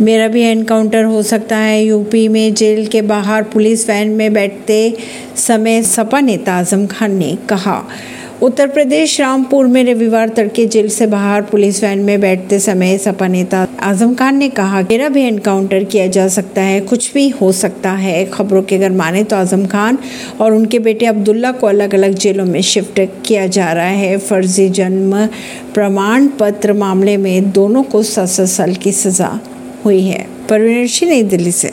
मेरा भी एनकाउंटर हो सकता है। यूपी में जेल के बाहर पुलिस वैन में बैठते समय सपा नेता आज़म खान ने कहा, उत्तर प्रदेश रामपुर में रविवार तड़के जेल से बाहर पुलिस वैन में बैठते समय सपा नेता आज़म खान ने कहा, मेरा भी एनकाउंटर किया जा सकता है, कुछ भी हो सकता है। खबरों के अगर माने तो आज़म खान और उनके बेटे अब्दुल्ला को अलग अलग जेलों में शिफ्ट किया जा रहा है। फर्जी जन्म प्रमाण पत्र मामले में दोनों को सात साल की सजा हुई है। परवीन सिंह नई दिल्ली से।